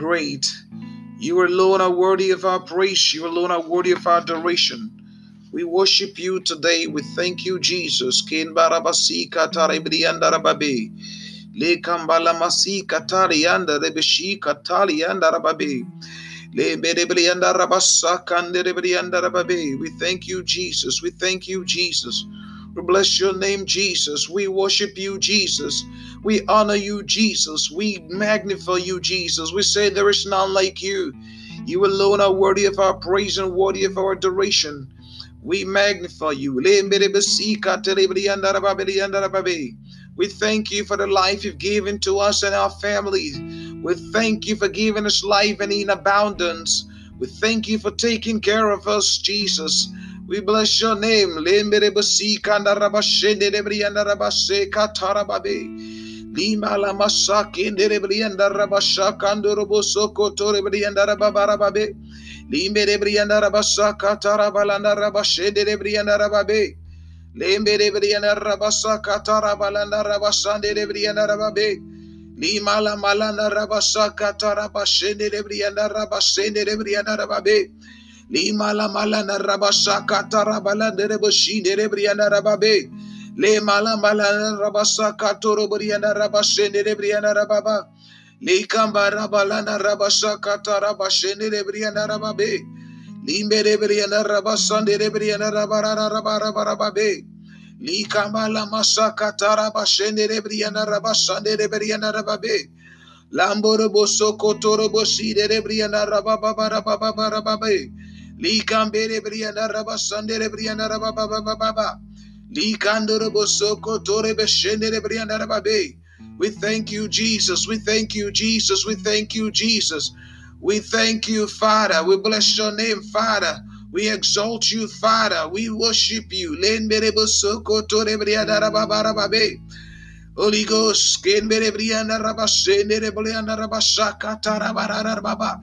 great. You alone are worthy of our praise. You alone are worthy of our adoration. We worship you today. We thank you, Jesus. We thank you, Jesus. We thank you, Jesus. We bless your name, Jesus. We worship you, Jesus. We honor you, Jesus. We magnify you, Jesus. We say there is none like you. You alone are worthy of our praise and worthy of our adoration. We magnify you. We thank you for the life you've given to us and our families. We thank you for giving us life and in abundance. We thank you for taking care of us, Jesus. We bless your name. Lima la masaki ndere brianda rabasha kandoro bosoko tore brianda rababarababe. Limbe de brianda rabasa katara balanda rabashe de brianda rababe. Limbe de brianda rabasa katara balanda rabasande de brianda rababe. Lima la malanda rabasa katara bashende de brianda rabasende de brianda rababe. Lima la malanda rabasa katara balanda de bashinde de brianda rababe. Le mala mala rabasa katoro brianda rabashende de brianda rababa. Le kamba rabalanda rabasa katara bashende de brianda rababe. Limbe de brianda rabasande de brianda rabara rabara rababe. Li kamba la masa katara bashende de brianda rabasande de brianda rababe. Lamboro boso kotoro bosi de brianda rababa rababa rababe. Li kambe de brianda rabasande de brianda rababa rababa. We thank you, Jesus. We thank you, Jesus. We thank you, Jesus. We thank you, Father. We bless your name, Father. We exalt you, Father. We worship you. Holy Ghost, rabasende brianda rabasaka tarabarara baba.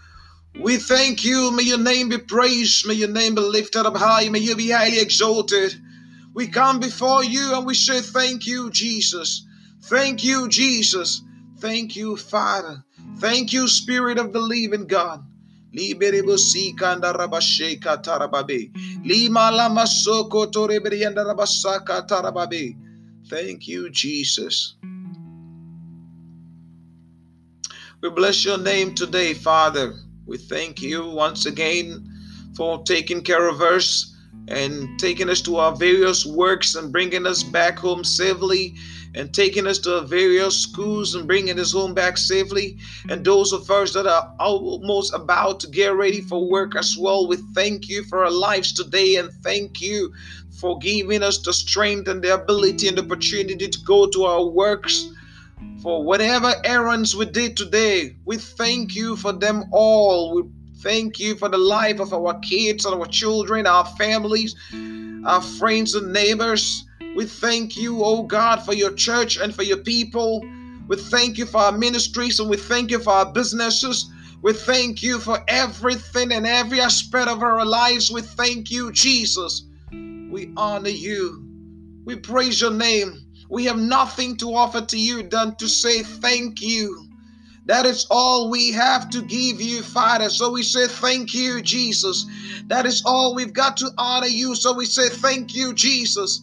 We thank you. May your name be praised. May your name be lifted up high. May you be highly exalted. We come before you and we say thank you, Jesus. Thank you, Jesus. Thank you, Father. Thank you, Spirit of the living God. Thank you, Jesus. We bless your name today, Father. We thank you once again for taking care of us and taking us to our various works and bringing us back home safely and taking us to our various schools and bringing us home back safely. And those of us that are almost about to get ready for work as well, we thank you for our lives today and thank you for giving us the strength and the ability and the opportunity to go to our works. For whatever errands we did today, we thank you for them all. We thank you for the life of our kids our children, our families, our friends and neighbors. We thank you, oh God, for your church and for your people. We thank you for our ministries and we thank you for our businesses. We thank you for everything and every aspect of our lives. We thank you, Jesus. We honor you. We praise your name. We have nothing to offer to you than to say thank you. That is all we have to give you, Father. So we say thank you, Jesus. That is all we've got to honor you. So we say thank you, Jesus.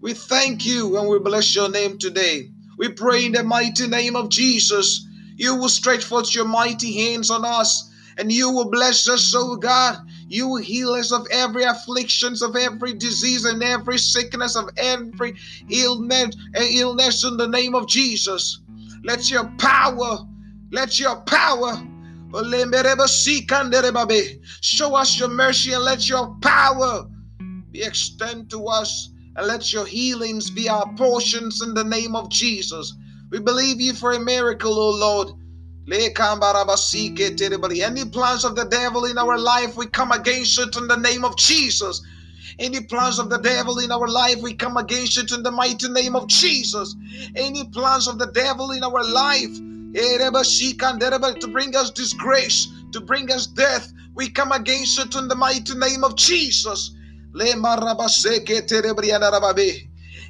We thank you and we bless your name today. We pray in the mighty name of Jesus. You will stretch forth your mighty hands on us and you will bless us, oh God. You will heal us of every afflictions, of every disease, and every sickness, of every illness, eh, illness in the name of Jesus. Let your power, let your power Show us your mercy and let your power be extended to us and let your healings be our portions in the name of Jesus. We believe you for a miracle, O Lord. Any plans of the devil in our life, we come against it in the name of Jesus. Any plans of the devil in our life, we come against it in the mighty name of Jesus. Any plans of the devil in our life, to bring us disgrace, to bring us death, we come against it in the mighty name of Jesus.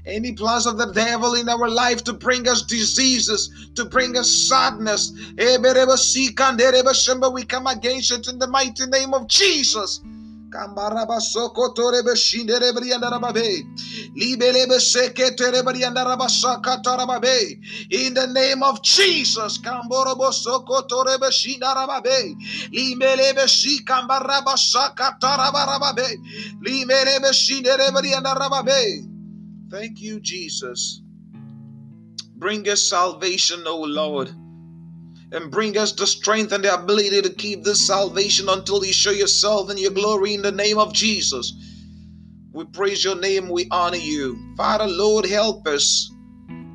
Any plans of the devil in our life to bring us diseases, to bring us sadness, we come against it in the mighty name of Jesus. In the name of Jesus. Kamborobo Thank you, Jesus. Bring us salvation, O Lord and bring us the strength and the ability to keep this salvation until you show yourself and your glory in the name of Jesus. We praise your name, we honor you. Father, Lord, help us.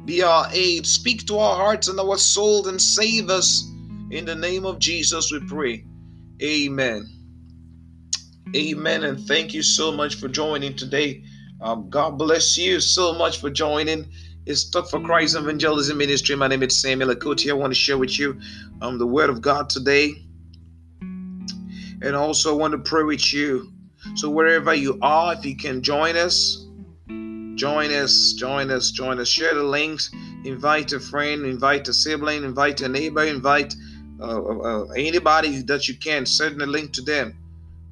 Be our aid. Speak to our hearts and our souls and save us. In the name of Jesus, we pray. Amen. Amen. And thank you so much for joining today. Um, God bless you so much for joining. It's Talk for Christ Evangelism Ministry. My name is Samuel Akoti. I want to share with you um, the Word of God today. And also, I want to pray with you. So, wherever you are, if you can join us, join us, join us, join us. Share the links. Invite a friend, invite a sibling, invite a neighbor, invite uh, uh, uh anybody that you can. Send the link to them.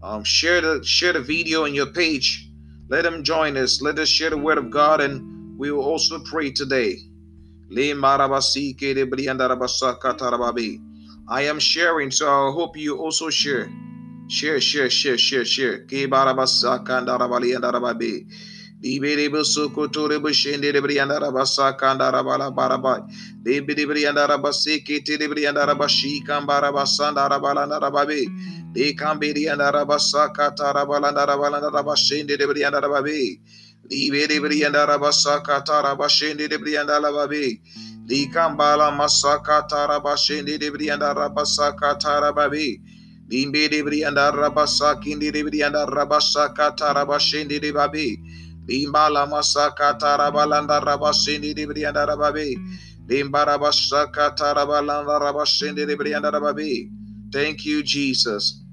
Um, share the share the video on your page. Let them join us. Let us share the Word of God and we will also pray today. I am sharing, so I hope you also share. Share, share, share, share, share. Libere soko tore bashende de brianda basa kandara bala baraba. Libere brianda rabase kete de brianda rabashi kambara basanda rabala narababe. De kambiri and rabasa katara balanda rabalanda rabashende de brianda rababe. Libere brianda rabasaka tarabashende de brianda lababe. Likambala masaka tarabashende de brianda rabasaka tarababe. Limbe de brianda rabasaki de brianda rabasaka tarabashende de babe. Limbala masaka tarabalanda rabashende de brianda rababe. Limbara basaka tarabalanda rabashende de brianda rababe. Thank you, Jesus.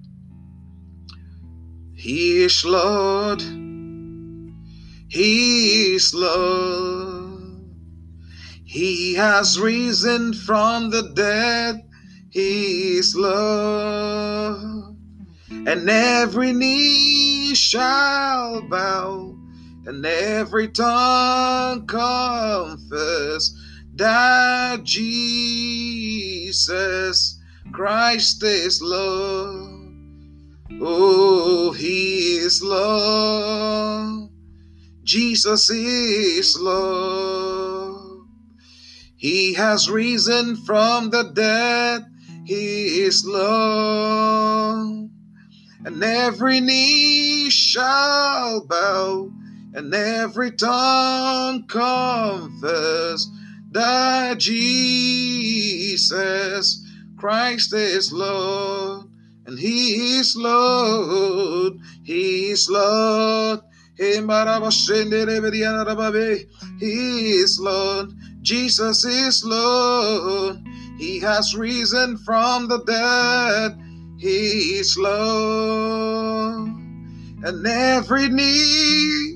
He is Lord. He is Lord. He has risen from the dead. He is Lord. And every knee shall bow, and every tongue confess that Jesus Christ is Lord. Oh, He is Lord. Jesus is Lord. He has risen from the dead. He is Lord. And every knee shall bow, and every tongue confess that Jesus Christ is Lord. And He is Lord. He is Lord. He is Lord. Jesus is Lord. He has risen from the dead. He is Lord. And every knee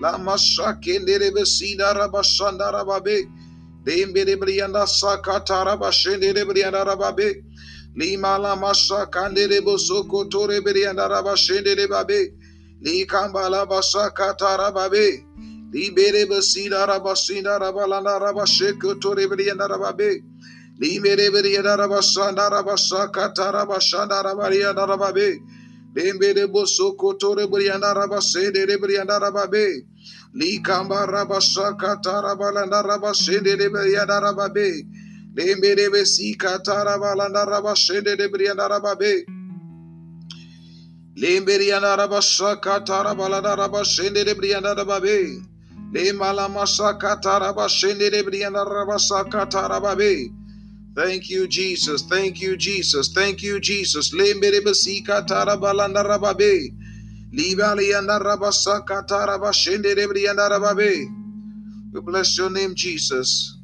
La masha kendere be sina raba shanda raba be. Dembere briyanda sakata raba şendere briyanda raba be. Lima la masha kandere bo soko tore briyanda raba şendere babe. Likamba la basha kata raba be. Libere be sina raba sina raba lana raba şeko tore briyanda raba be. Limere briyanda raba shanda raba sakata raba shanda raba briyanda raba be. Rababe. Lembere Bosoko Tore Brianda Rabasede Brianda Rababe. Likamba Rabashaka Tarabalanda Rabashede Brianda Rababe. Lembere Besika Tarabalanda Rabashede Brianda Rababe. Lemberiana Rabashaka Tarabalada Rabashende de Brianda Rababe. Le Malamasaka Tarabashende de Brianda Rabasaka Tarababe. Thank you, Jesus. Thank you, Jesus. Thank you, Jesus. We bless your name, Jesus.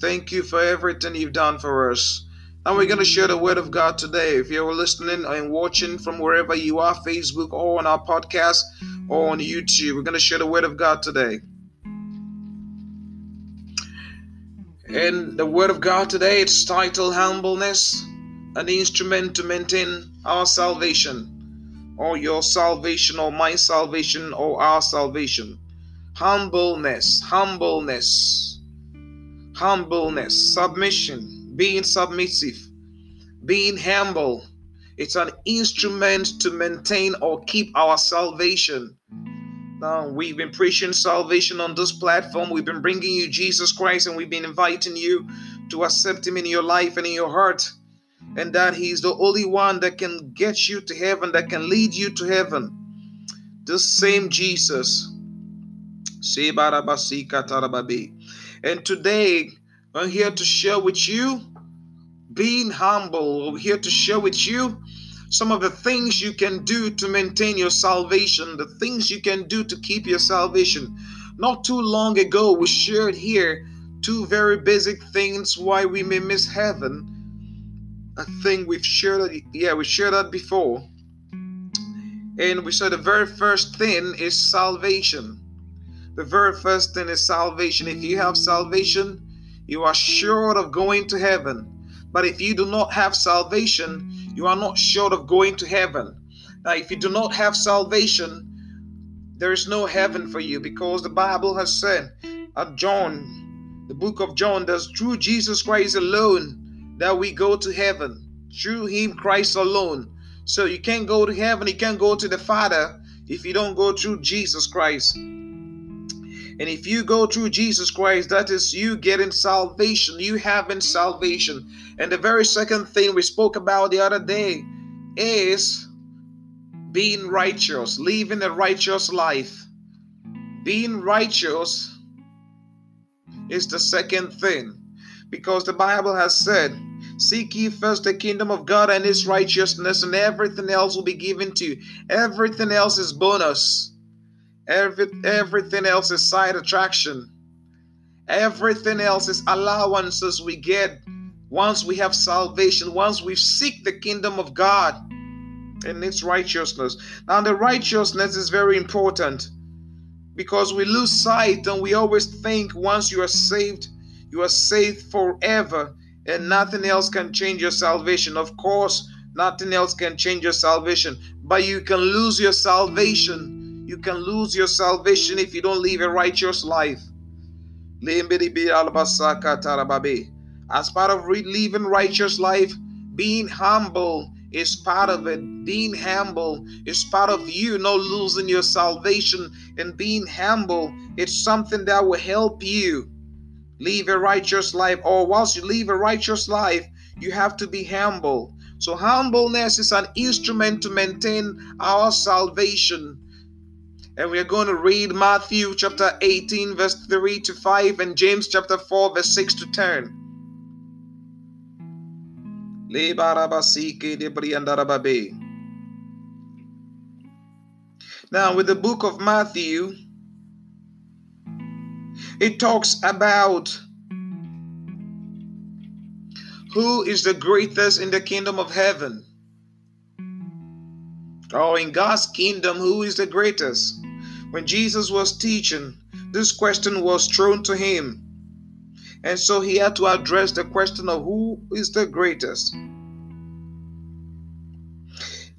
Thank you for everything you've done for us. Now we're going to share the word of God today. If you're listening and watching from wherever you are, Facebook or on our podcast or on YouTube, we're going to share the word of God today. And the word of God today, it's titled Humbleness, an instrument to maintain our salvation, or your salvation, or my salvation, or our salvation. Humbleness, humbleness, humbleness, submission, being submissive, being humble. It's an instrument to maintain or keep our salvation. Now, we've been preaching salvation on this platform. We've been bringing you Jesus Christ and we've been inviting you to accept Him in your life and in your heart. And that He's the only one that can get you to heaven, that can lead you to heaven. This same Jesus. And today, I'm here to share with you being humble. We're here to share with you some of the things you can do to maintain your salvation, the things you can do to keep your salvation. Not too long ago, we shared here two very basic things why we may miss heaven. I think we've shared yeah, we shared that before. And we said the very first thing is salvation. The very first thing is salvation. If you have salvation, you are sure of going to heaven. But if you do not have salvation, you are not sure of going to heaven. Now, if you do not have salvation, there is no heaven for you because the Bible has said at John, the book of John, that through Jesus Christ alone that we go to heaven. Through Him, Christ alone. So you can't go to heaven, you can't go to the Father if you don't go through Jesus Christ. And if you go through Jesus Christ, that is you getting salvation, you having salvation. And the very second thing we spoke about the other day is being righteous, living a righteous life. Being righteous is the second thing because the Bible has said, Seek ye first the kingdom of God and his righteousness, and everything else will be given to you. Everything else is bonus. Every, everything else is side attraction. Everything else is allowances we get once we have salvation, once we seek the kingdom of God and its righteousness. Now, the righteousness is very important because we lose sight and we always think once you are saved, you are saved forever and nothing else can change your salvation. Of course, nothing else can change your salvation, but you can lose your salvation you can lose your salvation if you don't live a righteous life. As part of living righteous life, being humble is part of it. Being humble is part of you not losing your salvation. And being humble, it's something that will help you live a righteous life. Or whilst you live a righteous life, you have to be humble. So, humbleness is an instrument to maintain our salvation. And we are going to read Matthew chapter 18, verse 3 to 5, and James chapter 4, verse 6 to 10. Now, with the book of Matthew, it talks about who is the greatest in the kingdom of heaven. Oh, in God's kingdom, who is the greatest? When Jesus was teaching, this question was thrown to him. And so he had to address the question of who is the greatest.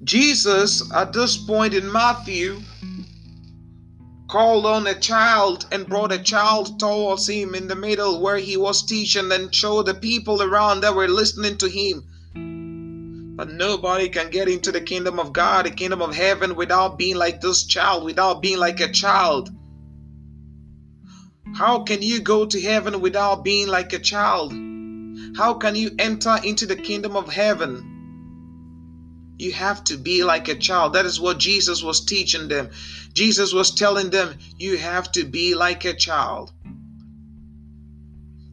Jesus, at this point in Matthew, called on a child and brought a child towards him in the middle where he was teaching and showed the people around that were listening to him. But nobody can get into the kingdom of God, the kingdom of heaven, without being like this child, without being like a child. How can you go to heaven without being like a child? How can you enter into the kingdom of heaven? You have to be like a child. That is what Jesus was teaching them. Jesus was telling them, You have to be like a child.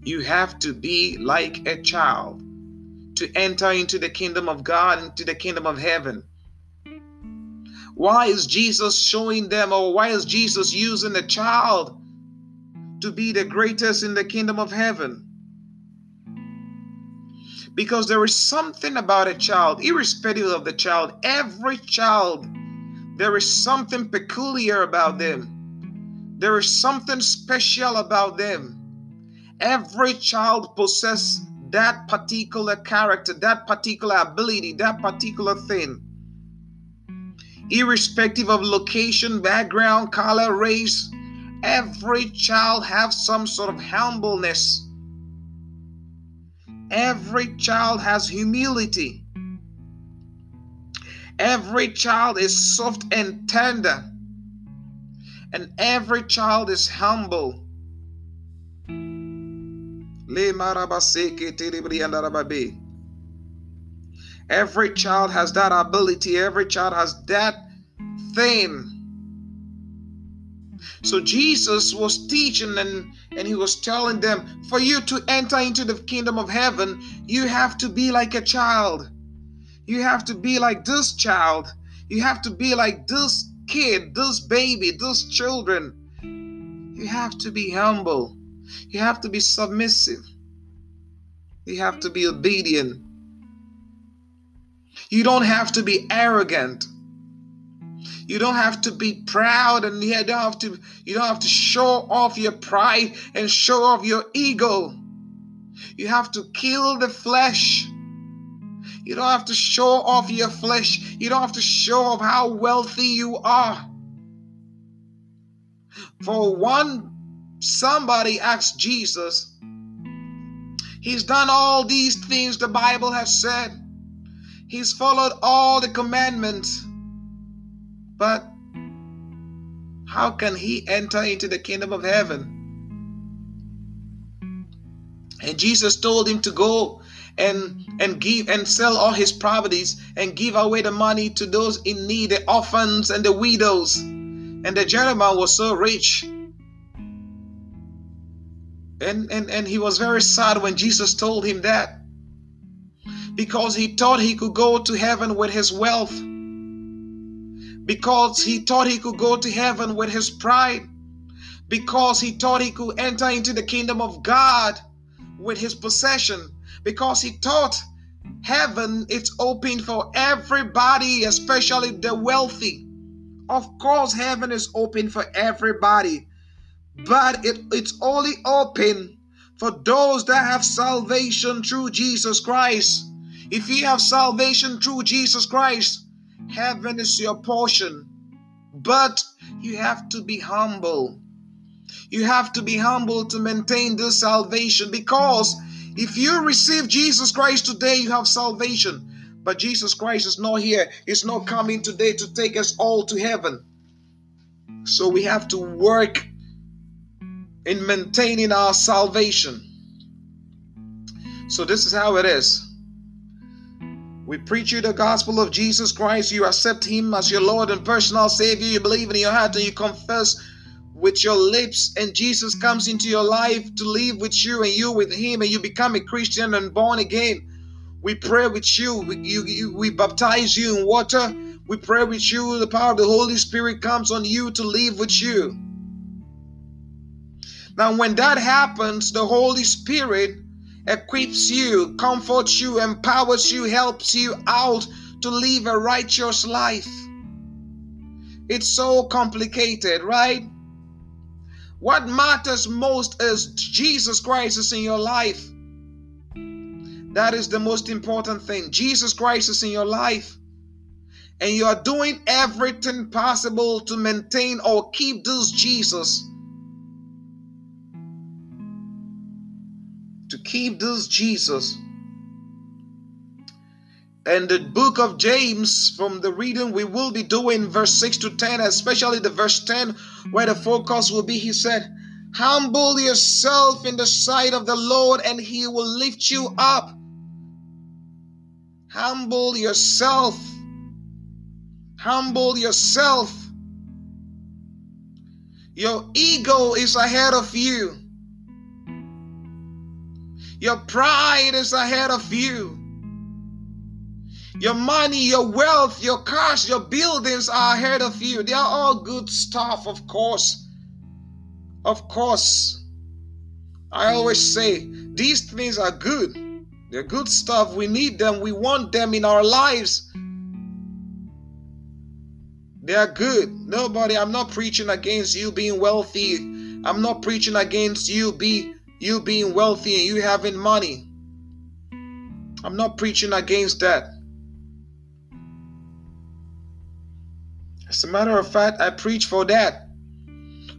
You have to be like a child to enter into the kingdom of God, into the kingdom of heaven. Why is Jesus showing them, or why is Jesus using a child to be the greatest in the kingdom of heaven? because there is something about a child, irrespective of the child, every child, there is something peculiar about them. There is something special about them. Every child possesses that particular character, that particular ability, that particular thing. Irrespective of location, background, color, race, every child has some sort of humbleness Every child has humility. Every child is soft and tender. And every child is humble. Every child has that ability. Every child has that thing. So Jesus was teaching and, and he was telling them, for you to enter into the kingdom of heaven, you have to be like a child. You have to be like this child. You have to be like this kid, this baby, this children. You have to be humble. You have to be submissive. You have to be obedient. You don't have to be arrogant. You don't have to be proud and you don't have to you don't have to show off your pride and show off your ego. You have to kill the flesh. You don't have to show off your flesh. You don't have to show off how wealthy you are. For one, somebody asked Jesus, He's done all these things the Bible has said. He's followed all the commandments. But how can he enter into the kingdom of heaven? And Jesus told him to go and and give and sell all his properties and give away the money to those in need, the orphans and the widows. And the gentleman was so rich. And, and, and he was very sad when Jesus told him that. Because he thought he could go to heaven with his wealth. Because he thought he could go to heaven with his pride, because he thought he could enter into the kingdom of God with his possession, because he thought heaven is open for everybody, especially the wealthy. Of course, heaven is open for everybody, but it, it's only open for those that have salvation through Jesus Christ. If you have salvation through Jesus Christ, Heaven is your portion. But you have to be humble. You have to be humble to maintain this salvation because if you receive Jesus Christ today, you have salvation. But Jesus Christ is not here. He's not coming today to take us all to heaven. So we have to work in maintaining our salvation. So this is how it is. We preach you the gospel of Jesus Christ. You accept Him as your Lord and personal Savior. You believe in your heart and you confess with your lips, and Jesus comes into your life to live with you and you with Him, and you become a Christian and born again. We pray with you. We, you, you, we baptize you in water. We pray with you. The power of the Holy Spirit comes on you to live with you. Now, when that mm-hmm. happens, the Holy Spirit equips you, comforts you, empowers you, helps you out to live a righteous life. It's so complicated, right? What matters most is Jesus Christ is in your life. That is the most important thing. Jesus Christ is in your life. and you are doing everything possible to maintain or keep this Jesus. Keep this Jesus. And the book of James, from the reading we will be doing, verse 6 to 10, especially the verse 10, where the focus will be, he said, Humble yourself in the sight of the Lord, and he will lift you up. Humble yourself. Humble yourself. Your ego is ahead of you. Your pride is ahead of you. Your money, your wealth, your cars, your buildings are ahead of you. They are all good stuff, of course. Of course, I always say these things are good. They're good stuff. We need them. We want them in our lives. They are good. Nobody, I'm not preaching against you being wealthy. I'm not preaching against you be you being wealthy and you having money. I'm not preaching against that. As a matter of fact, I preach for that.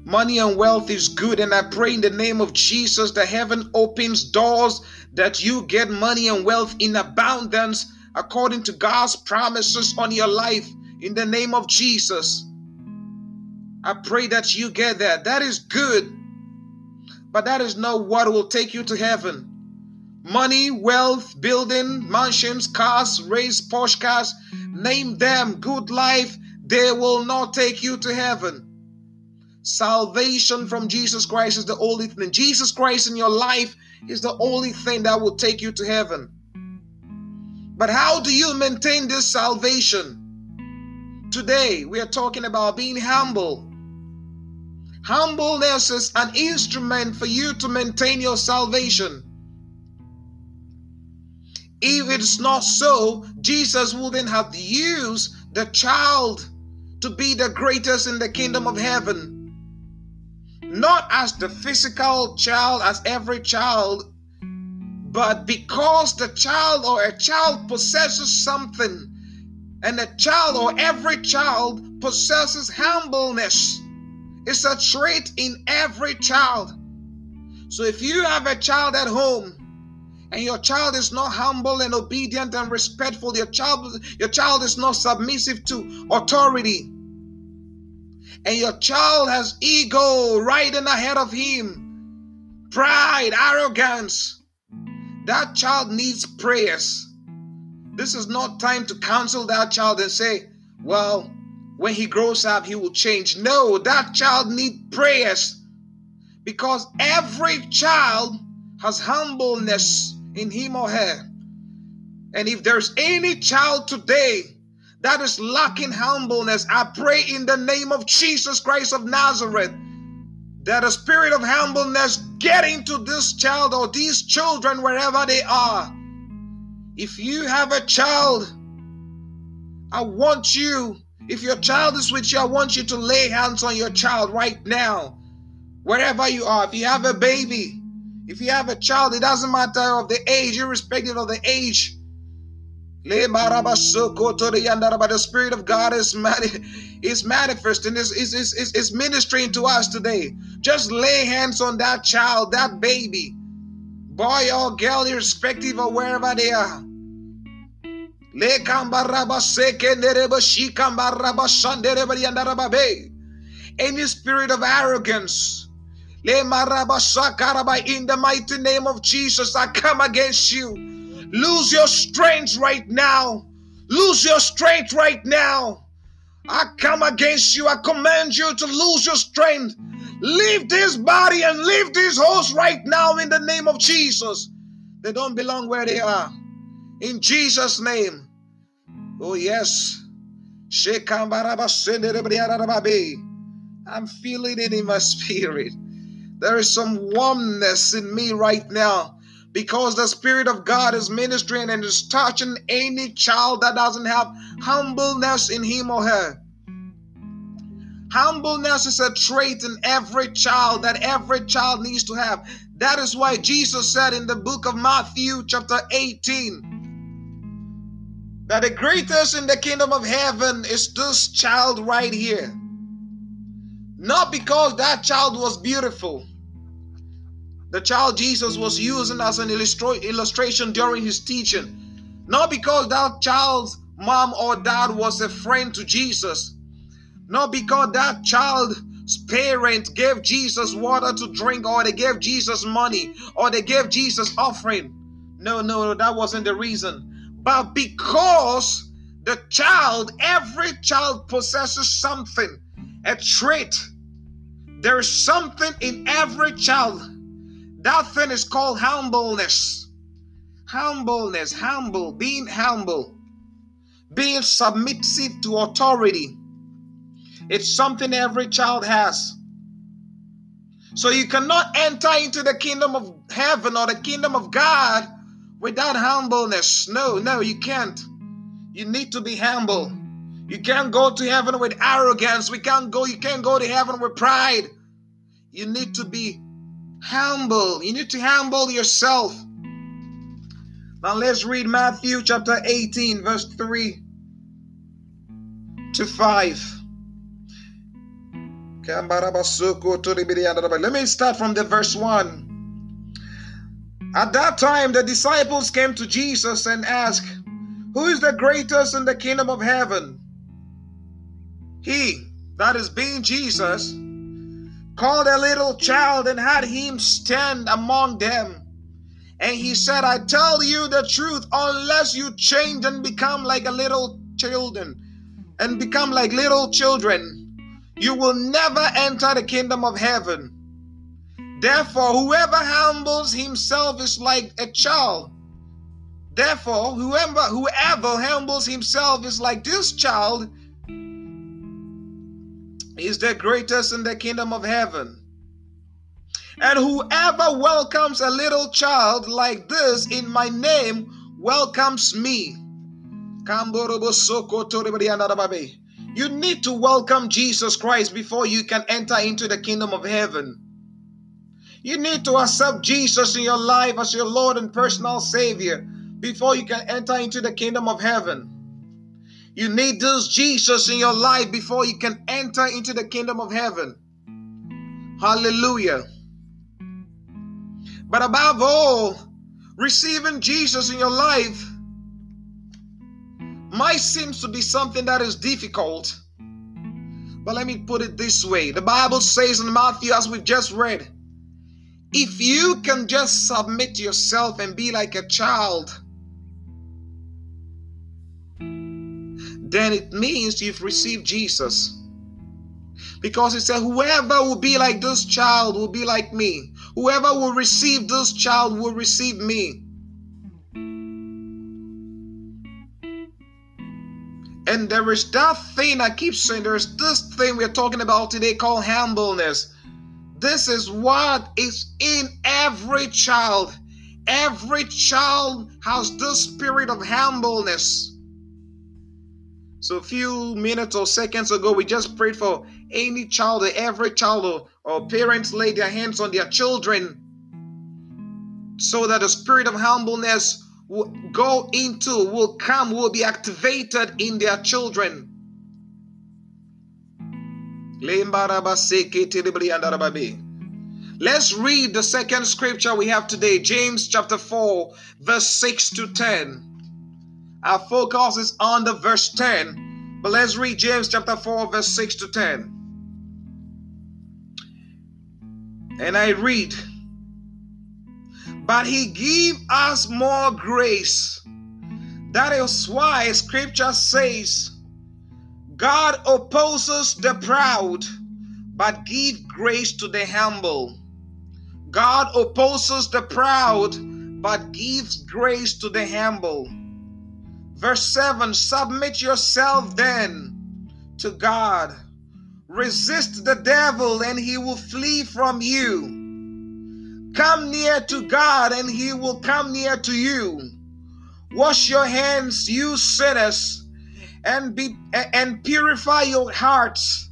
Money and wealth is good, and I pray in the name of Jesus that heaven opens doors that you get money and wealth in abundance according to God's promises on your life in the name of Jesus. I pray that you get that. That is good, but that is not what will take you to heaven. Money, wealth, building, mansions, cars, race, Porsche cars, name them, good life, they will not take you to heaven. Salvation from Jesus Christ is the only thing. Jesus Christ in your life is the only thing that will take you to heaven. But how do you maintain this salvation? Today, we are talking about being humble. Humbleness is an instrument for you to maintain your salvation. If it's not so, Jesus wouldn't have used the child to be the greatest in the kingdom of heaven not as the physical child, as every child, but because the child or a child possesses something, and a child or every child possesses humbleness. It's a trait in every child. So if you have a child at home and your child is not humble and obedient and respectful, your child your child is not submissive to authority, and your child has ego riding ahead of him, pride, arrogance, that child needs prayers. This is not time to counsel that child and say, well, when he grows up, he will change. No, that child needs prayers because every child has humbleness in him or her. And if there's any child today that is lacking humbleness, I pray in the name of Jesus Christ of Nazareth that a spirit of humbleness get into this child or these children wherever they are. If you have a child, I want you, if your child is with you, I want you to lay hands on your child right now, wherever you are. If you have a baby, if you have a child, it doesn't matter of the age, irrespective of the age. The Spirit of God is, mani- is manifesting, is, is, is, is, is ministering to us today. Just lay hands on that child, that baby, boy or girl, irrespective of wherever they are. Any spirit of arrogance, in the mighty name of Jesus, I come against you. Lose your strength right now. Lose your strength right now. I come against you. I command you to lose your strength. Leave this body and leave this house right now in the name of Jesus. They don't belong where they are. In Jesus' name. Oh, yes. I'm feeling it in my spirit. There is some warmness in me right now because the Spirit of God is ministering and is touching any child that doesn't have humbleness in him or her. Humbleness is a trait in every child that every child needs to have. That is why Jesus said in the book of Matthew, chapter 18, that the greatest in the kingdom of heaven is this child right here. Not because that child was beautiful. The child Jesus was using as an illustration during his teaching. Not because that child's mom or dad was a friend to Jesus. Not because that child's parent gave Jesus water to drink or they gave Jesus money or they gave Jesus offering. No, No, no, that wasn't the reason. But because the child, every child possesses something, a trait. There is something in every child. That thing is called humbleness. Humbleness, humble, being humble, being submissive to authority. It's something every child has. So you cannot enter into the kingdom of heaven or the kingdom of God without humbleness. No, no, you can't. You need to be humble. You can't go to heaven with arrogance. We can't go, you can't go to heaven with pride. You need to be humble. You need to humble yourself. Now let's read Matthew chapter 18, verse 3 to 5. Let me start from the verse 1. At that time, the disciples came to Jesus and asked, Who is the greatest in the kingdom of heaven? He, that is being Jesus, called a little child and had him stand among them. And he said, I tell you the truth, unless you change and become like a little children and become like little children, you will never enter the kingdom of heaven. Therefore, whoever humbles himself is like a child. Therefore, whoever whoever humbles himself is like this child is the greatest in the kingdom of heaven. And whoever welcomes a little child like this in my name welcomes me. You need to welcome Jesus Christ before you can enter into the kingdom of heaven. You need to accept Jesus in your life as your Lord and personal Savior before you can enter into the kingdom of heaven. You need this Jesus in your life before you can enter into the kingdom of heaven. Hallelujah. But above all, receiving Jesus in your life might seem to be something that is difficult. But let me put it this way the Bible says in Matthew, as we've just read, if you can just submit yourself and be like a child, then it means you've received Jesus. Because it said, Whoever will be like this child will be like me. Whoever will receive this child will receive me. And there is that thing I keep saying, there's this thing we're talking about today called humbleness. This is what is in every child. Every child has this spirit of humbleness. So, a few minutes or seconds ago, we just prayed for any child, or every child, or, or parents lay their hands on their children so that the spirit of humbleness will go into, will come, will be activated in their children. Let's read the second scripture we have today, James chapter 4, verse 6 to 10. Our focus is on the verse 10, but let's read James chapter 4, verse 6 to 10. And I read, but he gave us more grace. That is why scripture says, God opposes the proud, but give grace to the humble. God opposes the proud, but gives grace to the humble. Verse 7 Submit yourself then to God. Resist the devil, and he will flee from you. Come near to God, and He will come near to you. Wash your hands, you sinners, and be and purify your hearts.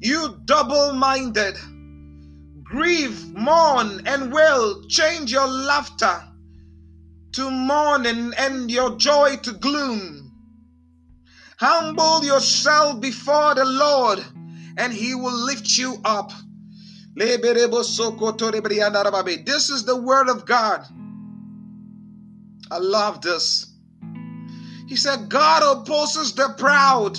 You double-minded, grieve, mourn, and wail. Change your laughter to mourning and your joy to gloom. Humble yourself before the Lord, and He will lift you up. This is the word of God. I love this. He said, God opposes the proud,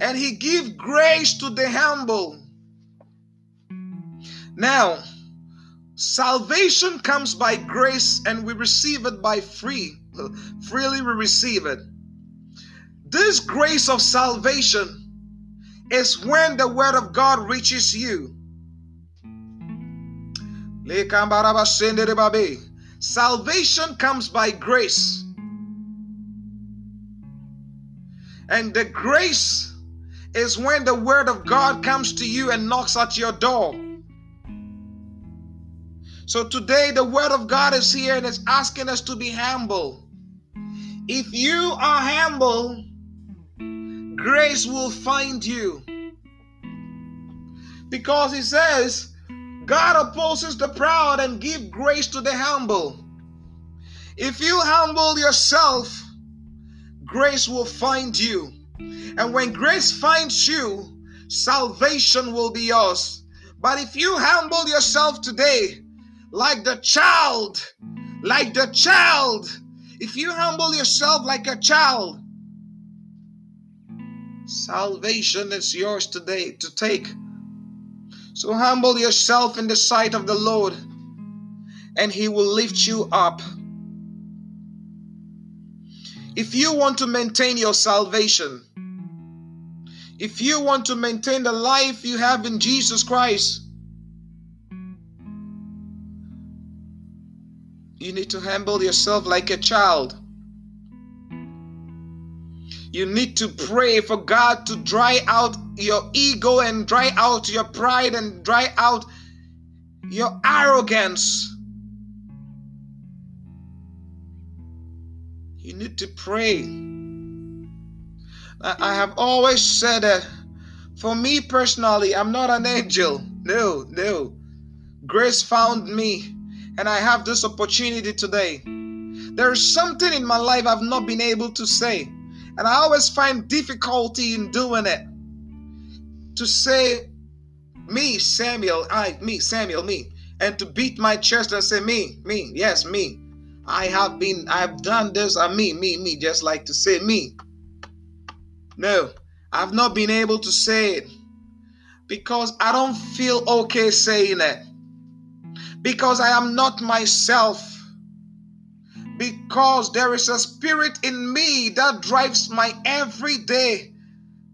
and He gives grace to the humble. Now, salvation comes by grace, and we receive it by free. Freely we receive it. This grace of salvation is when the word of God reaches you. Salvation comes by grace. And the grace is when the word of God comes to you and knocks at your door. So today, the word of God is here and it's asking us to be humble. If you are humble, grace will find you. Because he says, God opposes the proud and give grace to the humble. If you humble yourself, grace will find you. And when grace finds you, salvation will be yours. But if you humble yourself today, like the child, like the child, if you humble yourself like a child, Salvation is yours today to take. So humble yourself in the sight of the Lord, and He will lift you up. If you want to maintain your salvation, if you want to maintain the life you have in Jesus Christ, you need to humble yourself like a child. You need to pray for God to dry out your ego and dry out your pride and dry out your arrogance. You need to pray. I have always said that for me personally, I'm not an angel. No, no. Grace found me, and I have this opportunity today. There is something in my life I've not been able to say. And I always find difficulty in doing it. To say, me, Samuel, I, me, Samuel, me. And to beat my chest and say, me, me, yes, me. I have been, I've done this, I, me, me, me, just like to say me. No, I've not been able to say it because I don't feel okay saying it. Because I am not myself because there is a spirit in me that drives my every day,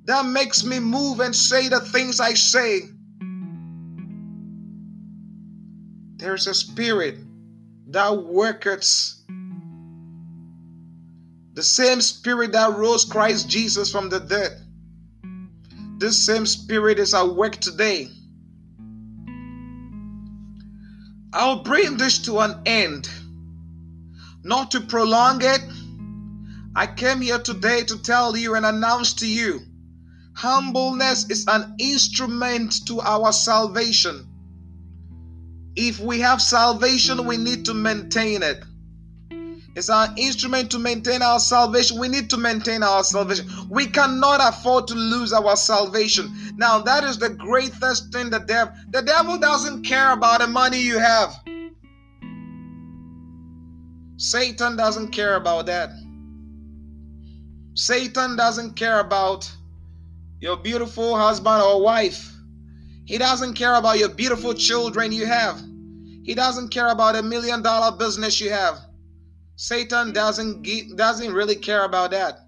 that makes me move and say the things I say. There is a spirit that worketh. The same spirit that rose Christ Jesus from the dead. This same spirit is at work today. I'll bring this to an end. Not to prolong it, I came here today to tell you and announce to you humbleness is an instrument to our salvation. If we have salvation, we need to maintain it. It's our instrument to maintain our salvation. We need to maintain our salvation. We cannot afford to lose our salvation. Now, that is the greatest thing the devil. The devil doesn't care about the money you have. Satan doesn't care about that. Satan doesn't care about your beautiful husband or wife. He doesn't care about your beautiful children you have. He doesn't care about a million dollar business you have. Satan doesn't ge- doesn't really care about that.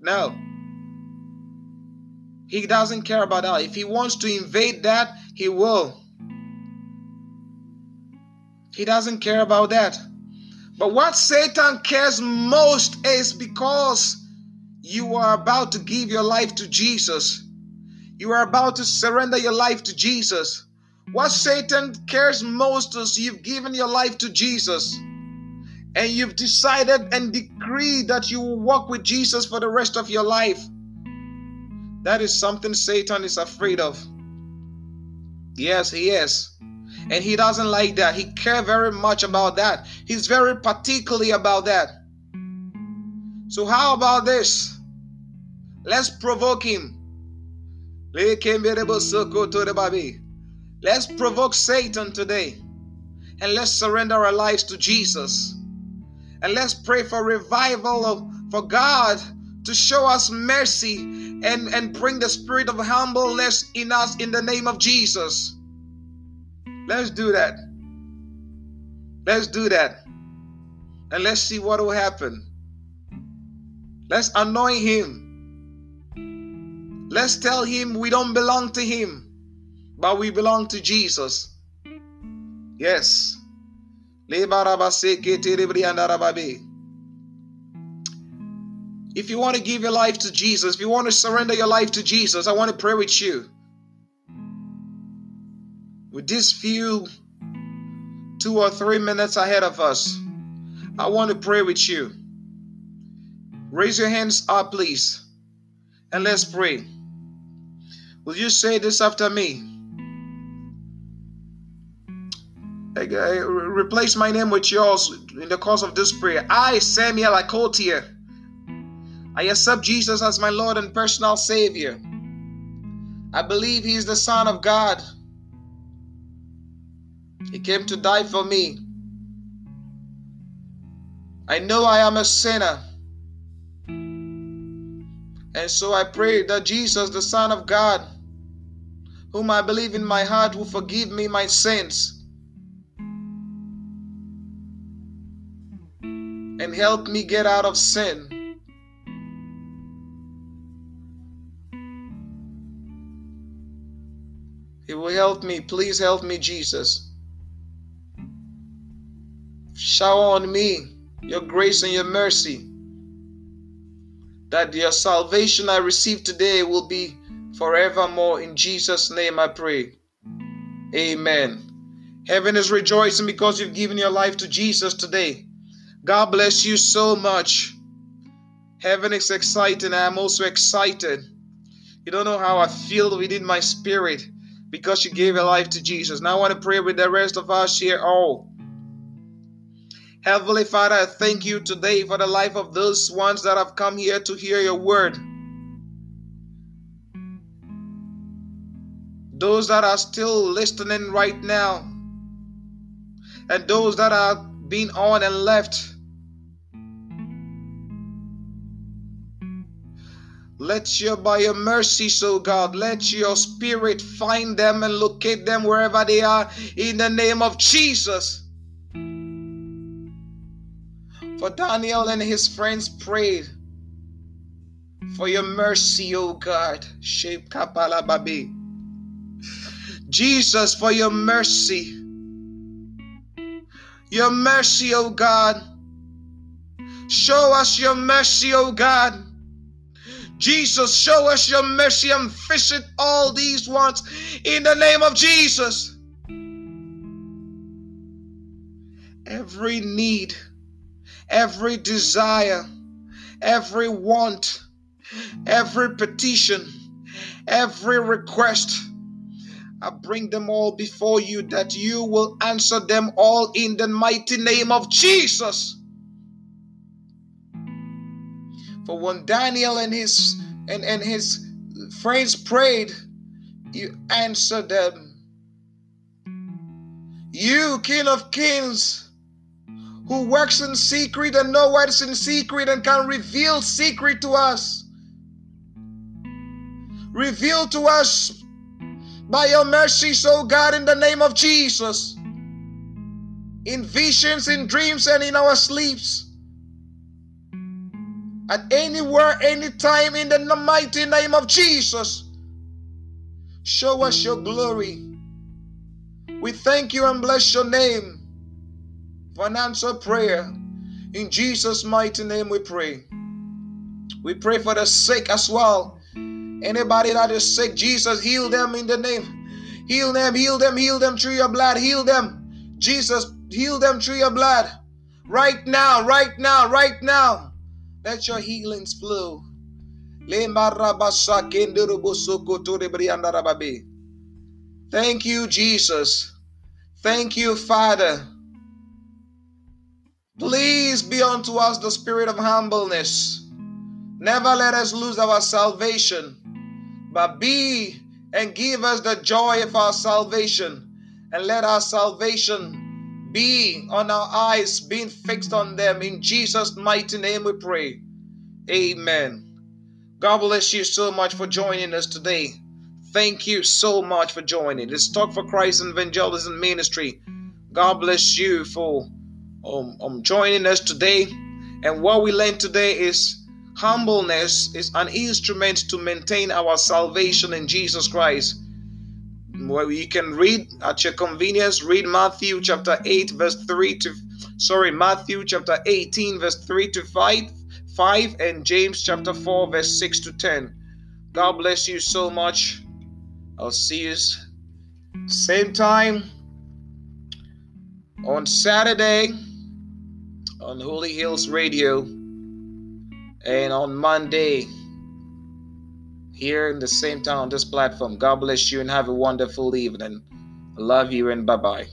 No. He doesn't care about that. If he wants to invade that, he will. He doesn't care about that. But what Satan cares most is because you are about to give your life to Jesus. You are about to surrender your life to Jesus. What Satan cares most is you've given your life to Jesus and you've decided and decreed that you will walk with Jesus for the rest of your life. That is something Satan is afraid of. Yes, he is. And he doesn't like that. He care very much about that. He's very particularly about that. So how about this? Let's provoke him. Let's provoke Satan today. And let's surrender our lives to Jesus. And let's pray for revival of for God to show us mercy and, and bring the spirit of humbleness in us in the name of Jesus. Let's do that. Let's do that. And let's see what will happen. Let's anoint him. Let's tell him we don't belong to him, but we belong to Jesus. Yes. If you want to give your life to Jesus, if you want to surrender your life to Jesus, I want to pray with you. With these few two or three minutes ahead of us, I want to pray with you. Raise your hands up, please, and let's pray. Will you say this after me? replace my name with yours in the course of this prayer. I, Samuel Akotia I accept Jesus as my Lord and personal Savior. I believe He is the Son of God. He came to die for me. I know I am a sinner. And so I pray that Jesus, the Son of God, whom I believe in my heart, will forgive me my sins and help me get out of sin. He will help me. Please help me, Jesus. Shower on me your grace and your mercy. That your salvation I receive today will be forevermore. In Jesus' name I pray. Amen. Heaven is rejoicing because you've given your life to Jesus today. God bless you so much. Heaven is exciting. I am also excited. You don't know how I feel within my spirit because you gave your life to Jesus. Now I want to pray with the rest of us here all. Heavenly Father, I thank you today for the life of those ones that have come here to hear your word. Those that are still listening right now, and those that are being on and left. Let your, by your mercy, so God, let your spirit find them and locate them wherever they are in the name of Jesus. For Daniel and his friends prayed for your mercy, O God. Shape Kapala Babi. Jesus, for your mercy. Your mercy, O God. Show us your mercy, O God. Jesus, show us your mercy and visit all these ones in the name of Jesus. Every need, every desire, every want, every petition, every request, I bring them all before you that you will answer them all in the mighty name of Jesus. For when Daniel and his and, and his friends prayed, you answered them. You, King of Kings, who works in secret and know what's in secret and can reveal secret to us. Reveal to us by your mercy, so God, in the name of Jesus, in visions, in dreams, and in our sleeps at anywhere, anytime, in the mighty name of Jesus. Show us your glory. We thank you and bless your name for an answer prayer. In Jesus' mighty name we pray. We pray for the sick as well. Anybody that is sick, Jesus, heal them in the name. Heal them, heal them, heal them through your blood. Heal them. Jesus, heal them through your blood. Right now, right now, right now. Let your healings flow. Thank you, Jesus. Thank you, Father. Please be unto us the spirit of humbleness. Never let us lose our salvation, but be and give us the joy of our salvation, and let our salvation be on our eyes, being fixed on them. In Jesus' mighty name we pray. Amen. God bless you so much for joining us today. Thank you so much for joining. It's Talk for Christ and Evangelism Ministry. God bless you for um, um, joining us today. And what we learned today is humbleness is an instrument to maintain our salvation in Jesus Christ. Where you can read at your convenience, read Matthew chapter 8, verse 3 to sorry, Matthew chapter 18, verse 3 to 5, 5, and James chapter 4, verse 6 to 10. God bless you so much. I'll see you same time on Saturday on Holy Hills Radio and on Monday here in the same town, this platform. God bless you and have a wonderful evening. Love you and bye bye.